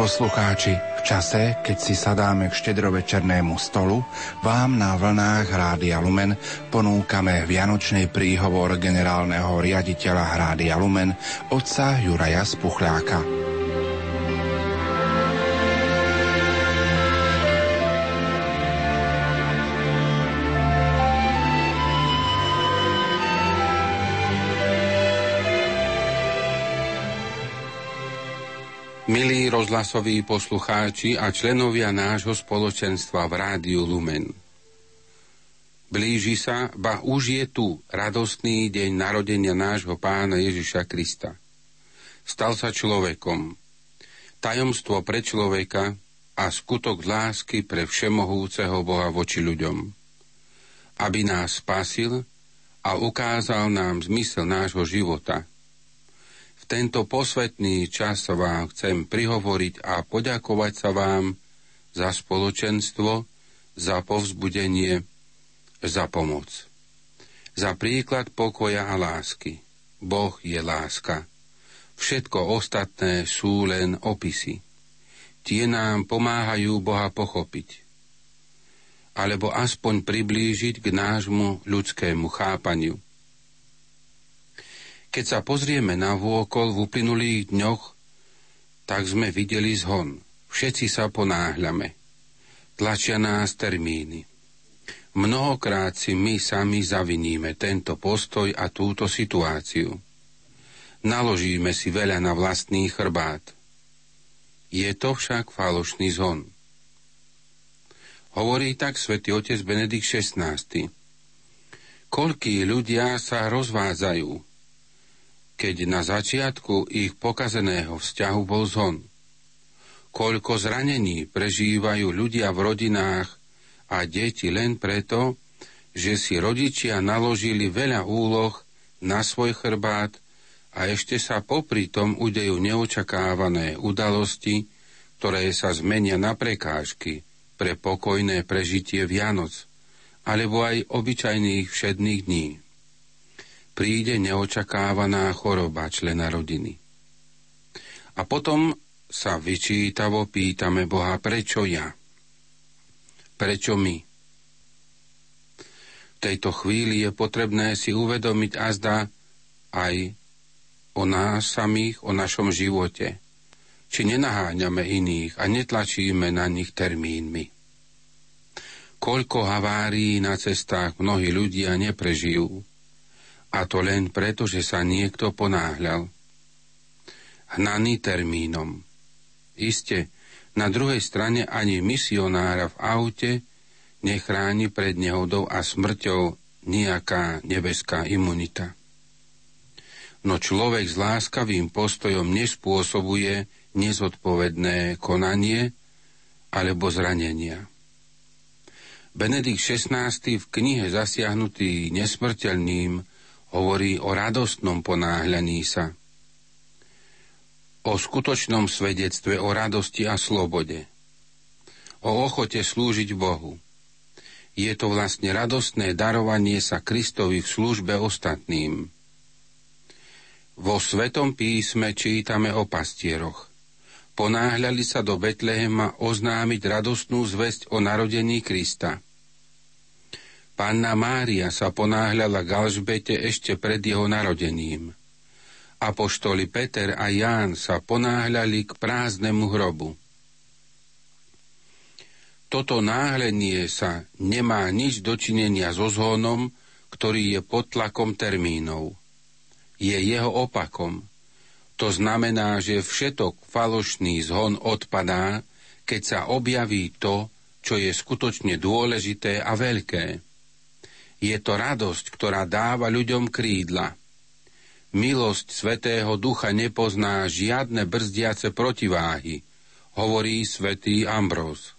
Poslucháči, v čase, keď si sadáme k štedrovečernému stolu, vám na vlnách Rádia Lumen ponúkame vianočný príhovor generálneho riaditeľa Rádia Lumen, otca Juraja Spuchľáka. Rozhlasoví poslucháči a členovia nášho spoločenstva v Rádiu Lumen. Blíži sa, ba už je tu radostný deň narodenia nášho pána Ježiša Krista. Stal sa človekom. Tajomstvo pre človeka a skutok lásky pre všemohúceho Boha voči ľuďom. Aby nás spasil a ukázal nám zmysel nášho života – tento posvetný čas vám chcem prihovoriť a poďakovať sa vám za spoločenstvo, za povzbudenie, za pomoc. Za príklad pokoja a lásky. Boh je láska. Všetko ostatné sú len opisy. Tie nám pomáhajú Boha pochopiť. Alebo aspoň priblížiť k nášmu ľudskému chápaniu – keď sa pozrieme na vôkol v uplynulých dňoch, tak sme videli zhon. Všetci sa ponáhľame. Tlačia nás termíny. Mnohokrát si my sami zaviníme tento postoj a túto situáciu. Naložíme si veľa na vlastný chrbát. Je to však falošný zhon. Hovorí tak svätý otec Benedikt XVI. Koľkí ľudia sa rozvádzajú, keď na začiatku ich pokazeného vzťahu bol zhon. Koľko zranení prežívajú ľudia v rodinách a deti len preto, že si rodičia naložili veľa úloh na svoj chrbát a ešte sa popri tom udejú neočakávané udalosti, ktoré sa zmenia na prekážky pre pokojné prežitie Vianoc, alebo aj obyčajných všedných dní príde neočakávaná choroba člena rodiny. A potom sa vyčítavo pýtame Boha, prečo ja? Prečo my? V tejto chvíli je potrebné si uvedomiť azda aj o nás samých, o našom živote. Či nenaháňame iných a netlačíme na nich termínmi. Koľko havárií na cestách mnohí ľudia neprežijú, a to len preto, že sa niekto ponáhľal. Hnaný termínom. Iste, na druhej strane ani misionára v aute nechráni pred nehodou a smrťou nejaká nebeská imunita. No človek s láskavým postojom nespôsobuje nezodpovedné konanie alebo zranenia. Benedikt XVI v knihe zasiahnutý nesmrteľným hovorí o radostnom ponáhľaní sa, o skutočnom svedectve o radosti a slobode, o ochote slúžiť Bohu. Je to vlastne radostné darovanie sa Kristovi v službe ostatným. Vo Svetom písme čítame o pastieroch. Ponáhľali sa do Betlehema oznámiť radostnú zväzť o narodení Krista – Panna Mária sa ponáhľala k Alžbete ešte pred jeho narodením. Apoštoli Peter a Ján sa ponáhľali k prázdnemu hrobu. Toto náhlenie sa nemá nič dočinenia so zhonom, ktorý je pod tlakom termínov. Je jeho opakom. To znamená, že všetok falošný zhon odpadá, keď sa objaví to, čo je skutočne dôležité a veľké. Je to radosť, ktorá dáva ľuďom krídla. Milosť Svetého Ducha nepozná žiadne brzdiace protiváhy, hovorí svätý Ambrós.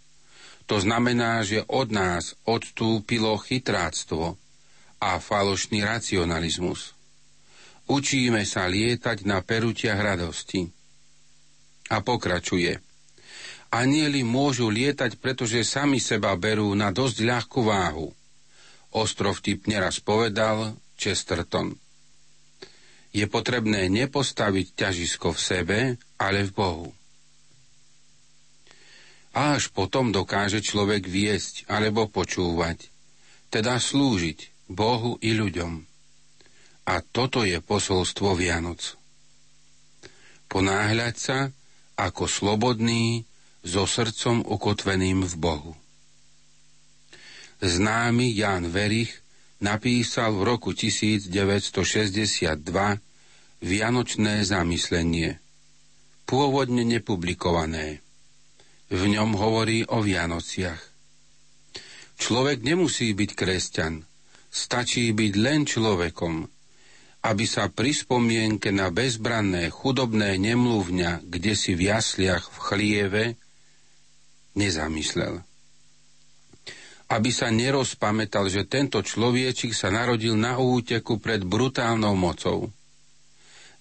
To znamená, že od nás odstúpilo chytráctvo a falošný racionalizmus. Učíme sa lietať na perutiach radosti. A pokračuje. Anieli môžu lietať, pretože sami seba berú na dosť ľahkú váhu – ostro vtipne raz povedal Chesterton. Je potrebné nepostaviť ťažisko v sebe, ale v Bohu. A až potom dokáže človek viesť alebo počúvať, teda slúžiť Bohu i ľuďom. A toto je posolstvo Vianoc. Ponáhľať sa ako slobodný, so srdcom ukotveným v Bohu. Známy Jan Verich napísal v roku 1962 Vianočné zamyslenie, pôvodne nepublikované. V ňom hovorí o Vianociach. Človek nemusí byť kresťan, stačí byť len človekom, aby sa pri spomienke na bezbranné chudobné nemluvňa, kde si v jasliach v chlieve, nezamyslel. Aby sa nerozpamätal, že tento človečik sa narodil na úteku pred brutálnou mocou.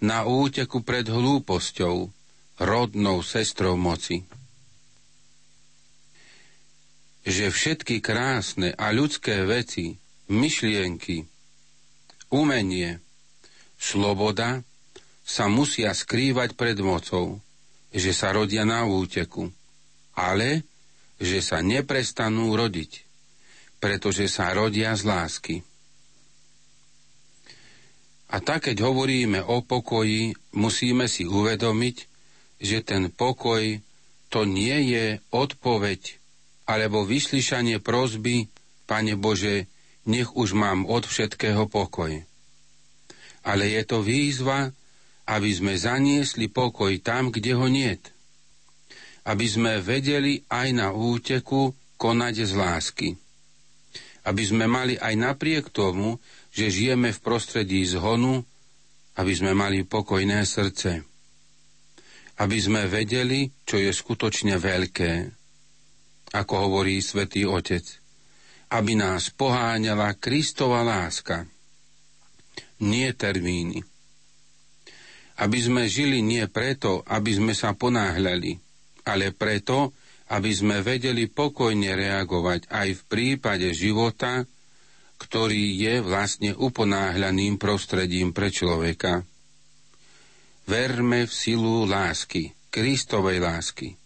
Na úteku pred hlúposťou, rodnou sestrou moci. Že všetky krásne a ľudské veci, myšlienky, umenie, sloboda sa musia skrývať pred mocou, že sa rodia na úteku ale že sa neprestanú rodiť, pretože sa rodia z lásky. A tak, keď hovoríme o pokoji, musíme si uvedomiť, že ten pokoj to nie je odpoveď alebo vyslyšanie prozby, Pane Bože, nech už mám od všetkého pokoj. Ale je to výzva, aby sme zaniesli pokoj tam, kde ho niet aby sme vedeli aj na úteku konať z lásky. Aby sme mali aj napriek tomu, že žijeme v prostredí zhonu, aby sme mali pokojné srdce. Aby sme vedeli, čo je skutočne veľké, ako hovorí svätý Otec. Aby nás poháňala Kristova láska, nie termíny. Aby sme žili nie preto, aby sme sa ponáhľali, ale preto, aby sme vedeli pokojne reagovať aj v prípade života, ktorý je vlastne uponáhľaným prostredím pre človeka. Verme v silu lásky, Kristovej lásky,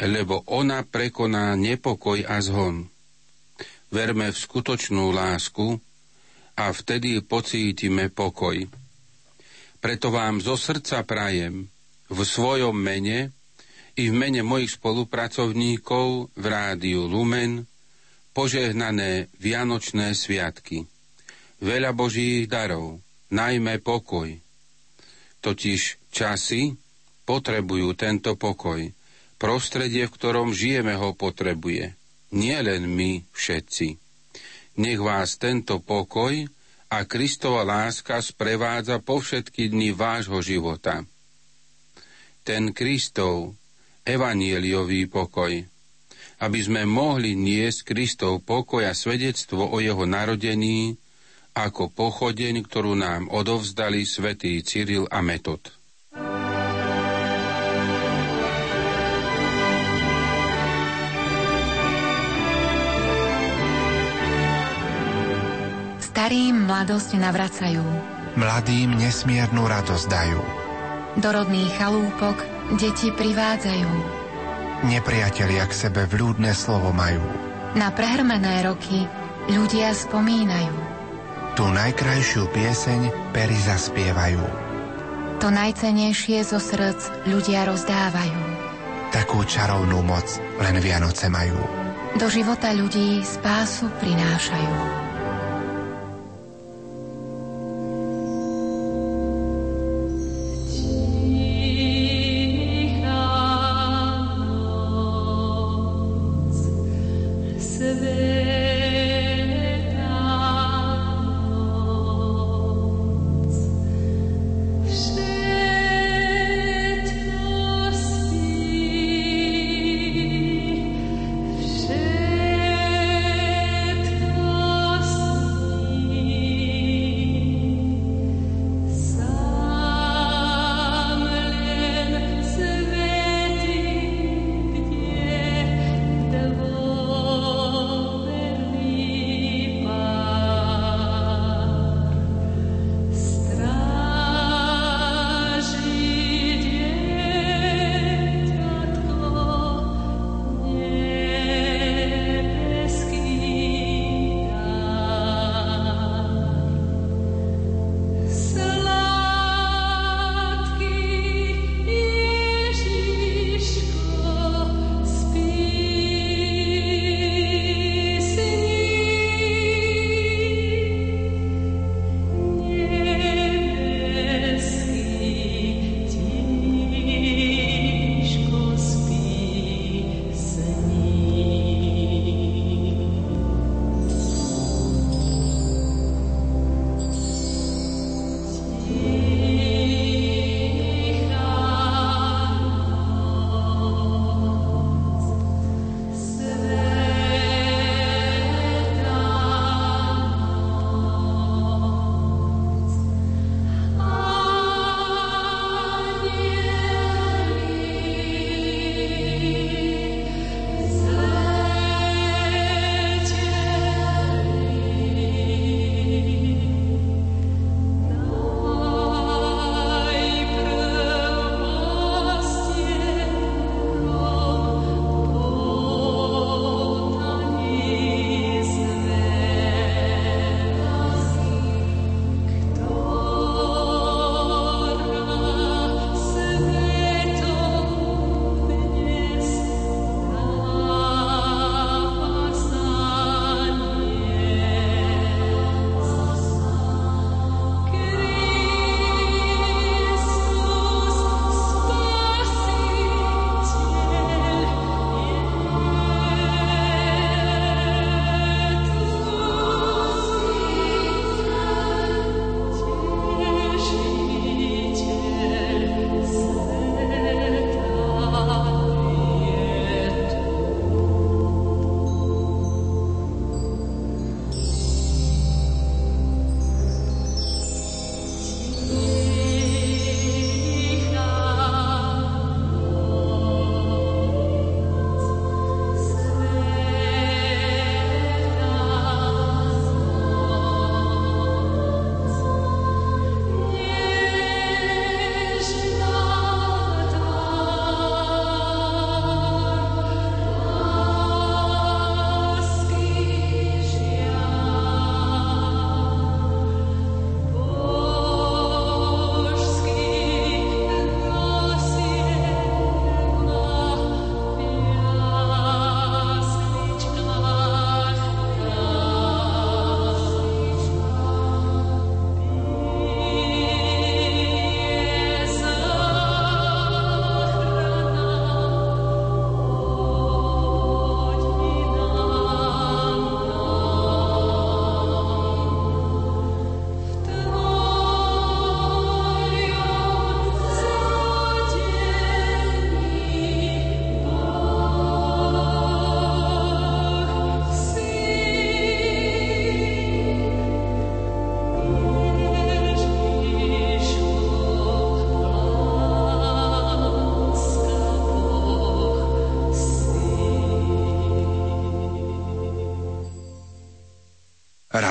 lebo ona prekoná nepokoj a zhon. Verme v skutočnú lásku a vtedy pocítime pokoj. Preto vám zo srdca prajem v svojom mene, i v mene mojich spolupracovníkov v rádiu Lumen požehnané Vianočné sviatky. Veľa Božích darov, najmä pokoj. Totiž časy potrebujú tento pokoj. Prostredie, v ktorom žijeme, ho potrebuje. Nie len my všetci. Nech vás tento pokoj a Kristova láska sprevádza po všetky dni vášho života. Ten Kristov, evanieliový pokoj, aby sme mohli niesť Kristov pokoj a svedectvo o jeho narodení ako pochodeň, ktorú nám odovzdali svätý Cyril a Metod. Starým mladosť navracajú. Mladým nesmiernu radosť dajú. Do rodných chalúpok deti privádzajú. Nepriatelia k sebe vľúdne slovo majú. Na prehrmené roky ľudia spomínajú. Tu najkrajšiu pieseň pery zaspievajú. To najcenejšie zo srdc ľudia rozdávajú. Takú čarovnú moc len Vianoce majú. Do života ľudí spásu prinášajú.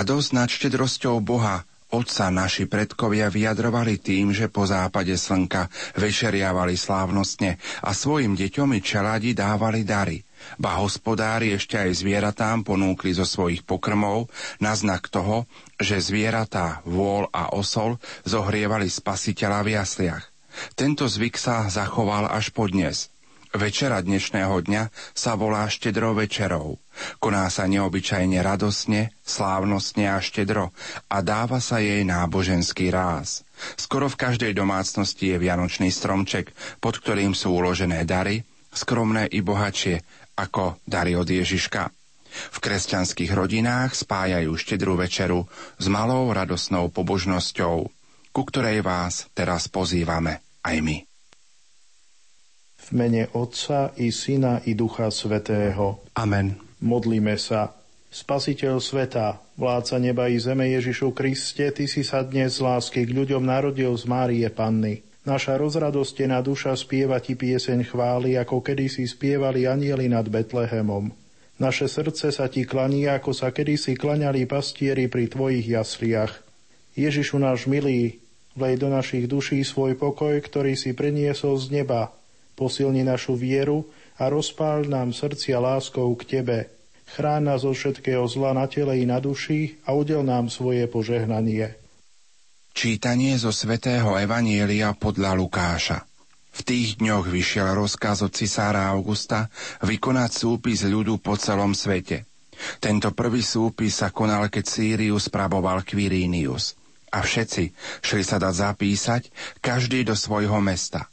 Radosť nad štedrosťou Boha Otca naši predkovia vyjadrovali tým, že po západe slnka večeriavali slávnostne a svojim deťom i čeladi dávali dary. Ba hospodári ešte aj zvieratám ponúkli zo svojich pokrmov na znak toho, že zvieratá, vôľ a osol zohrievali spasiteľa v jasliach. Tento zvyk sa zachoval až po dnes – Večera dnešného dňa sa volá štedro večerou. Koná sa neobyčajne radosne, slávnostne a štedro a dáva sa jej náboženský ráz. Skoro v každej domácnosti je vianočný stromček, pod ktorým sú uložené dary, skromné i bohatšie, ako dary od Ježiška. V kresťanských rodinách spájajú štedrú večeru s malou radosnou pobožnosťou, ku ktorej vás teraz pozývame aj my mene Otca i Syna i Ducha Svetého. Amen. Modlíme sa. Spasiteľ sveta, vládca neba i zeme Ježišu Kriste, Ty si sa dnes z lásky k ľuďom narodil z Márie Panny. Naša rozradostená duša spieva Ti pieseň chvály, ako kedysi spievali anieli nad Betlehemom. Naše srdce sa Ti klaní, ako sa kedysi klaňali pastieri pri Tvojich jasliach. Ježišu náš milý, vlej do našich duší svoj pokoj, ktorý si priniesol z neba, Posilni našu vieru a rozpál nám srdcia láskou k Tebe. Chráň nás od všetkého zla na tele i na duši a udel nám svoje požehnanie. Čítanie zo svätého Evanielia podľa Lukáša. V tých dňoch vyšiel rozkaz od cisára Augusta vykonať súpis ľudu po celom svete. Tento prvý súpis sa konal, keď Sýrius spravoval Quirinius. A všetci šli sa dať zapísať, každý do svojho mesta.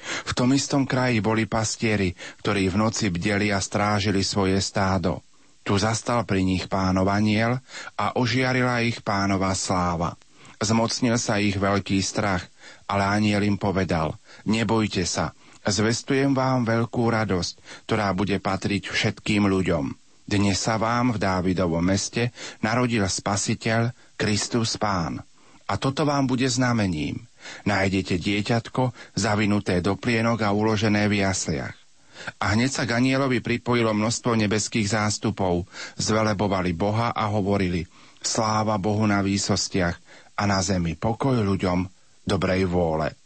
V tom istom kraji boli pastieri, ktorí v noci bdeli a strážili svoje stádo. Tu zastal pri nich pánov aniel a ožiarila ich pánova sláva. Zmocnil sa ich veľký strach, ale aniel im povedal, nebojte sa, zvestujem vám veľkú radosť, ktorá bude patriť všetkým ľuďom. Dnes sa vám v Dávidovom meste narodil Spasiteľ, Kristus Pán. A toto vám bude znamením. Nájdete dieťatko, zavinuté do plienok a uložené v jasliach. A hneď sa k anielovi pripojilo množstvo nebeských zástupov, zvelebovali Boha a hovorili Sláva Bohu na výsostiach a na zemi pokoj ľuďom dobrej vôle.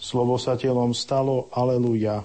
Slovo sa telom stalo, aleluja.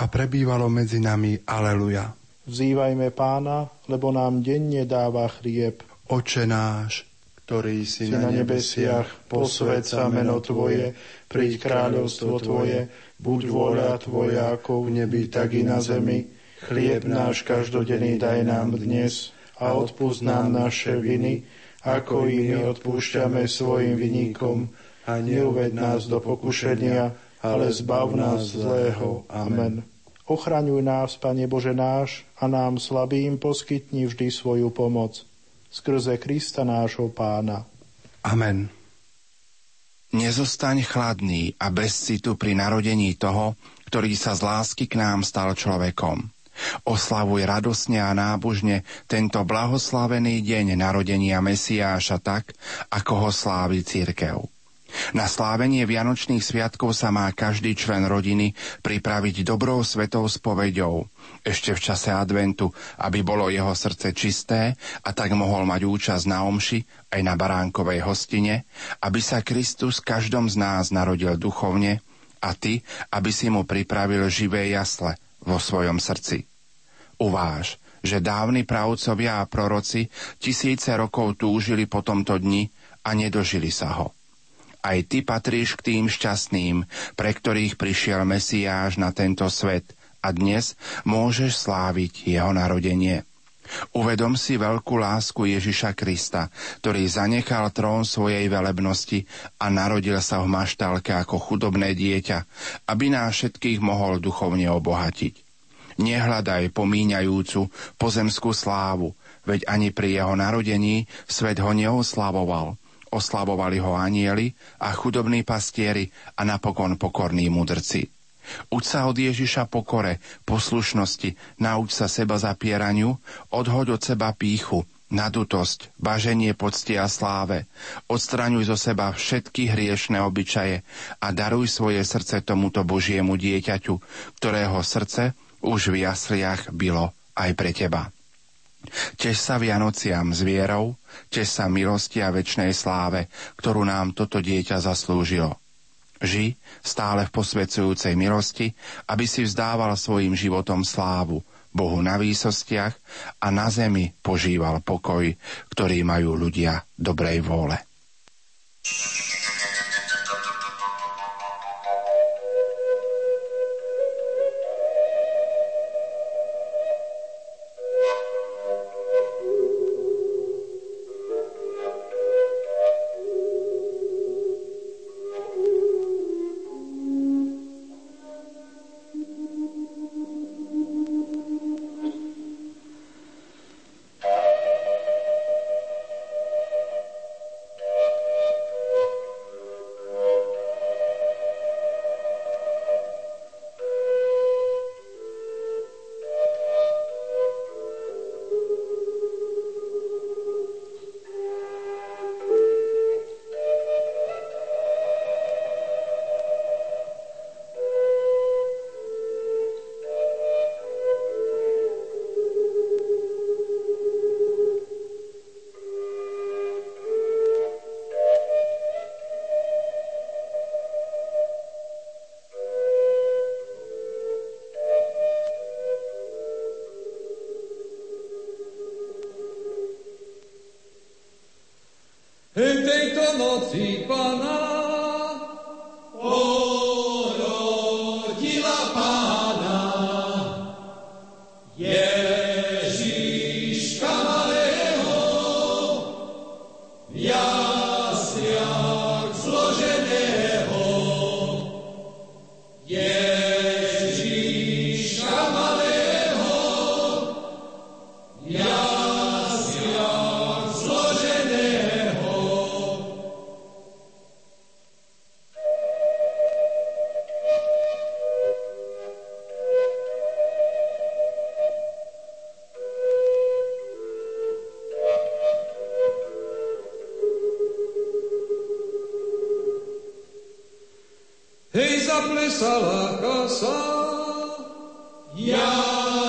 A prebývalo medzi nami, aleluja. Vzývajme pána, lebo nám denne dáva chlieb. Oče náš, ktorý si, na nebesiach, posved sa meno Tvoje, príď kráľovstvo Tvoje, buď vôľa Tvoja ako v nebi, tak i na zemi. Chlieb náš každodenný daj nám dnes a odpúsť nám naše viny, ako i my odpúšťame svojim vynikom. A neuved nás do pokušenia, ale zbav nás zlého. Amen. Ochraňuj nás, Pane Bože náš, a nám slabým poskytni vždy svoju pomoc skrze Krista nášho pána. Amen. Nezostaň chladný a bez citu pri narodení toho, ktorý sa z lásky k nám stal človekom. Oslavuj radosne a nábožne tento blahoslavený deň narodenia Mesiáša tak, ako ho slávi církev. Na slávenie Vianočných sviatkov sa má každý člen rodiny pripraviť dobrou svetou spoveďou, ešte v čase adventu, aby bolo jeho srdce čisté a tak mohol mať účasť na omši aj na baránkovej hostine, aby sa Kristus každom z nás narodil duchovne a ty, aby si mu pripravil živé jasle vo svojom srdci. Uváž, že dávni pravcovia a proroci tisíce rokov túžili po tomto dni a nedožili sa ho. Aj ty patríš k tým šťastným, pre ktorých prišiel Mesiáš na tento svet a dnes môžeš sláviť jeho narodenie. Uvedom si veľkú lásku Ježiša Krista, ktorý zanechal trón svojej velebnosti a narodil sa v maštálke ako chudobné dieťa, aby nás všetkých mohol duchovne obohatiť. Nehľadaj pomíňajúcu pozemskú slávu, veď ani pri jeho narodení svet ho neoslavoval – oslavovali ho anieli a chudobní pastieri a napokon pokorní mudrci. Uč sa od Ježiša pokore, poslušnosti, nauč sa seba zapieraniu, odhoď od seba píchu, nadutosť, baženie pocti a sláve. Odstraňuj zo seba všetky hriešne obyčaje a daruj svoje srdce tomuto Božiemu dieťaťu, ktorého srdce už v jasliach bylo aj pre teba. Tež sa Vianociam s vierou, tež sa milosti a väčšnej sláve, ktorú nám toto dieťa zaslúžilo. Ži stále v posvedzujúcej milosti, aby si vzdával svojim životom slávu, Bohu na výsostiach a na zemi požíval pokoj, ktorý majú ľudia dobrej vôle. Hintei to noci pana, Vyšujem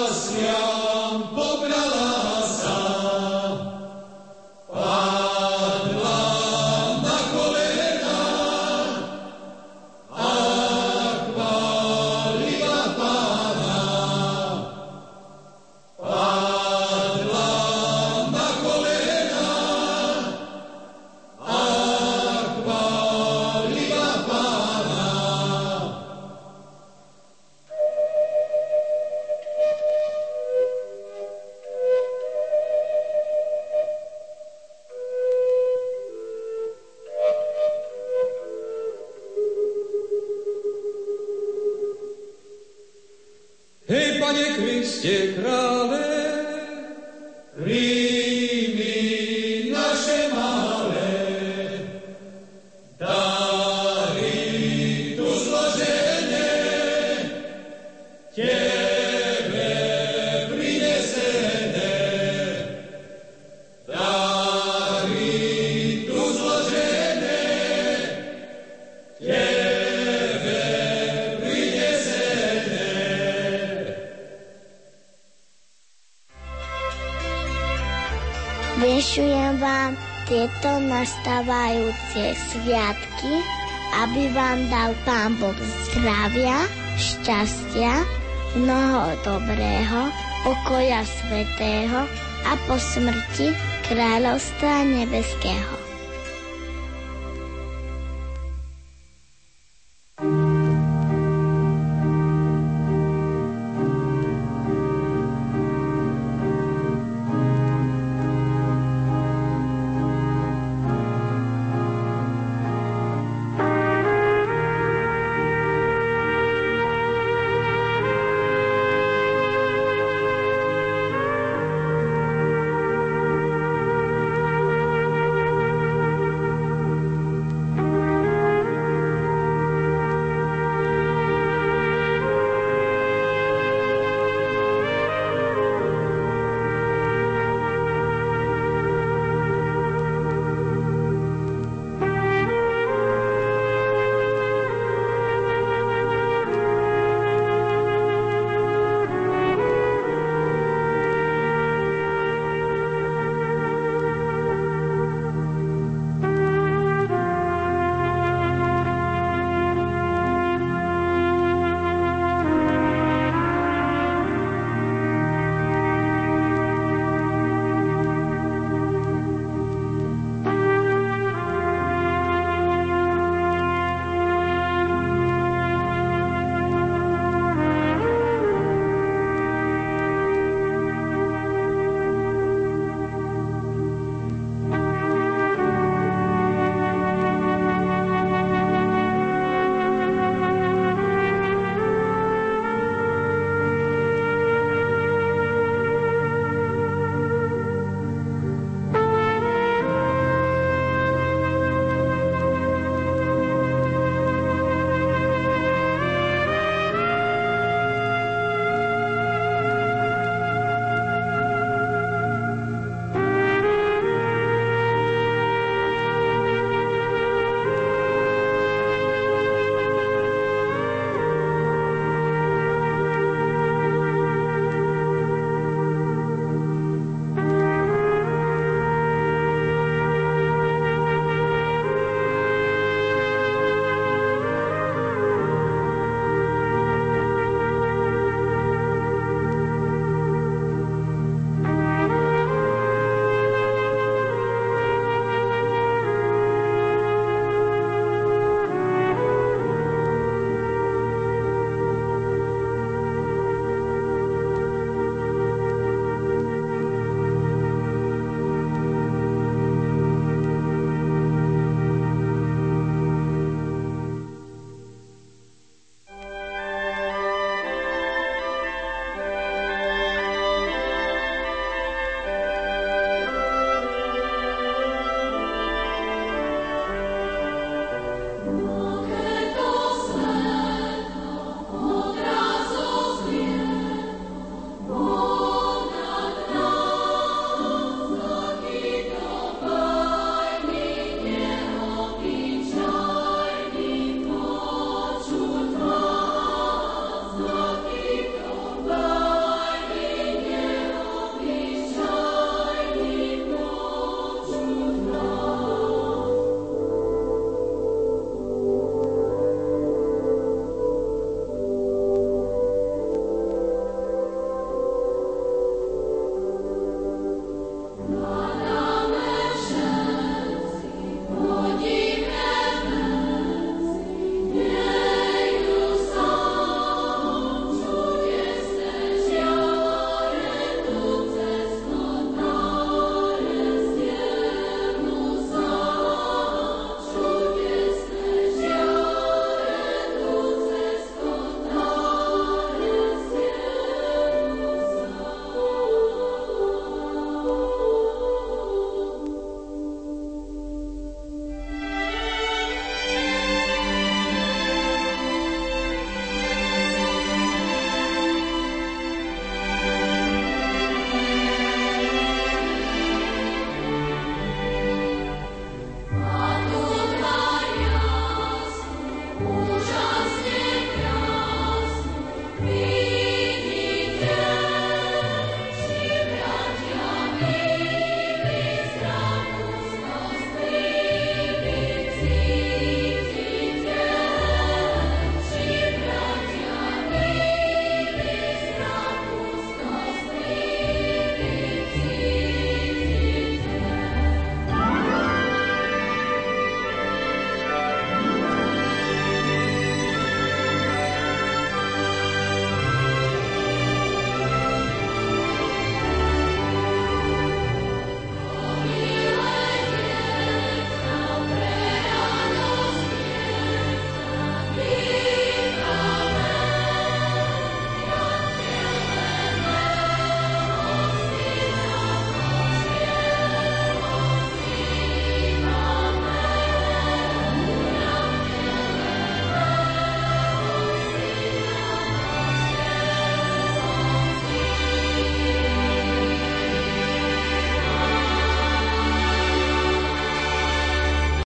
nastávajúce sviatky, aby vám dal Pán Boh zdravia, šťastia, mnoho dobrého, pokoja svetého a po smrti kráľovstva nebeského.